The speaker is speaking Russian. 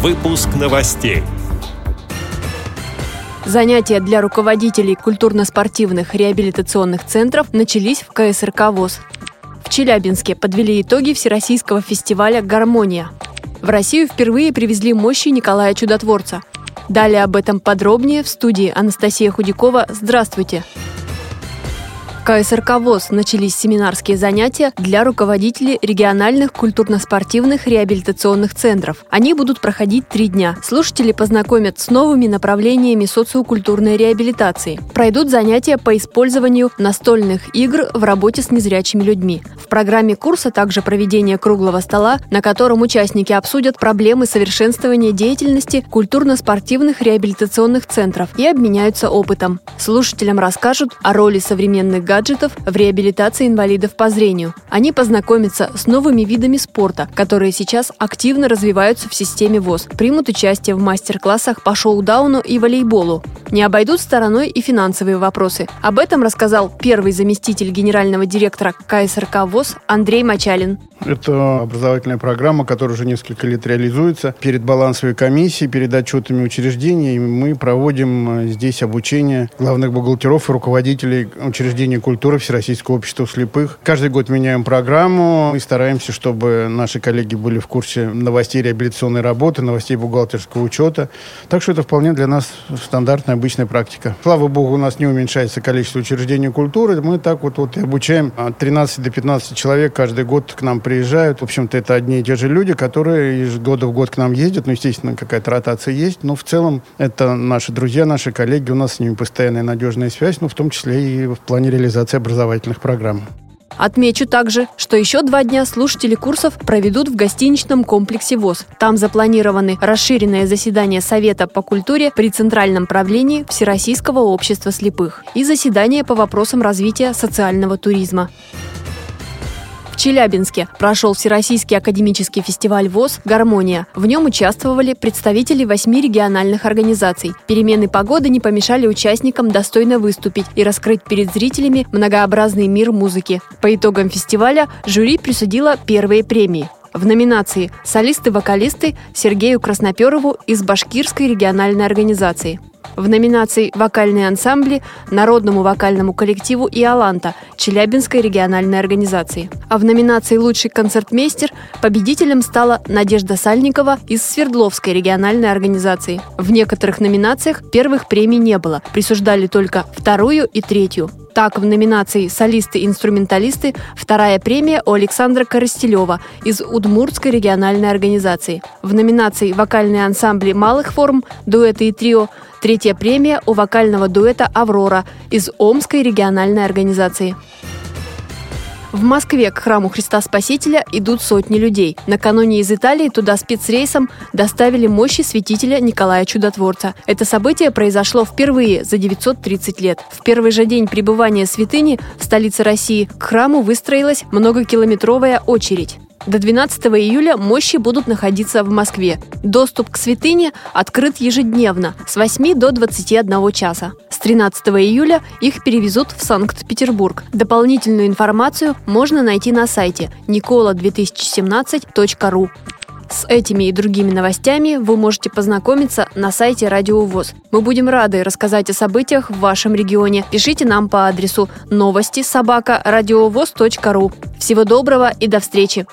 Выпуск новостей. Занятия для руководителей культурно-спортивных реабилитационных центров начались в КСРК ВОЗ. В Челябинске подвели итоги Всероссийского фестиваля «Гармония». В Россию впервые привезли мощи Николая Чудотворца. Далее об этом подробнее в студии Анастасия Худякова. Здравствуйте! Здравствуйте! КСРК ВОЗ начались семинарские занятия для руководителей региональных культурно-спортивных реабилитационных центров. Они будут проходить три дня. Слушатели познакомят с новыми направлениями социокультурной реабилитации. Пройдут занятия по использованию настольных игр в работе с незрячими людьми. В программе курса также проведение круглого стола, на котором участники обсудят проблемы совершенствования деятельности культурно-спортивных реабилитационных центров и обменяются опытом. Слушателям расскажут о роли современных гаджетов гаджетов в реабилитации инвалидов по зрению. Они познакомятся с новыми видами спорта, которые сейчас активно развиваются в системе ВОЗ, примут участие в мастер-классах по шоу-дауну и волейболу. Не обойдут стороной и финансовые вопросы. Об этом рассказал первый заместитель генерального директора КСРК ВОЗ Андрей Мачалин. Это образовательная программа, которая уже несколько лет реализуется. Перед балансовой комиссией, перед отчетами учреждений мы проводим э, здесь обучение главных бухгалтеров и руководителей учреждений культуры Всероссийского общества слепых. Каждый год меняем программу и стараемся, чтобы наши коллеги были в курсе новостей реабилитационной работы, новостей бухгалтерского учета. Так что это вполне для нас стандартная, обычная практика. Слава богу, у нас не уменьшается количество учреждений культуры. Мы так вот, вот и обучаем от 13 до 15 человек каждый год к нам приезжают. В общем-то, это одни и те же люди, которые из года в год к нам ездят. Ну, естественно, какая-то ротация есть. Но в целом это наши друзья, наши коллеги. У нас с ними постоянная надежная связь, ну, в том числе и в плане реализации образовательных программ. Отмечу также, что еще два дня слушатели курсов проведут в гостиничном комплексе ВОЗ. Там запланированы расширенное заседание Совета по культуре при Центральном правлении Всероссийского общества слепых и заседание по вопросам развития социального туризма. Челябинске прошел Всероссийский академический фестиваль ВОЗ «Гармония». В нем участвовали представители восьми региональных организаций. Перемены погоды не помешали участникам достойно выступить и раскрыть перед зрителями многообразный мир музыки. По итогам фестиваля жюри присудило первые премии. В номинации «Солисты-вокалисты» Сергею Красноперову из Башкирской региональной организации – в номинации «Вокальные ансамбли» Народному вокальному коллективу «Иоланта» Челябинской региональной организации. А в номинации «Лучший концертмейстер» победителем стала Надежда Сальникова из Свердловской региональной организации. В некоторых номинациях первых премий не было, присуждали только вторую и третью. Так, в номинации «Солисты-инструменталисты» вторая премия у Александра Коростелева из Удмуртской региональной организации. В номинации «Вокальные ансамбли малых форм», дуэты и трио Третья премия у вокального дуэта «Аврора» из Омской региональной организации. В Москве к храму Христа Спасителя идут сотни людей. Накануне из Италии туда спецрейсом доставили мощи святителя Николая Чудотворца. Это событие произошло впервые за 930 лет. В первый же день пребывания святыни в столице России к храму выстроилась многокилометровая очередь. До 12 июля мощи будут находиться в Москве. Доступ к святыне открыт ежедневно с 8 до 21 часа. С 13 июля их перевезут в Санкт-Петербург. Дополнительную информацию можно найти на сайте nicola2017.ru. С этими и другими новостями вы можете познакомиться на сайте Радио ВОЗ. Мы будем рады рассказать о событиях в вашем регионе. Пишите нам по адресу новости собака ру. Всего доброго и до встречи!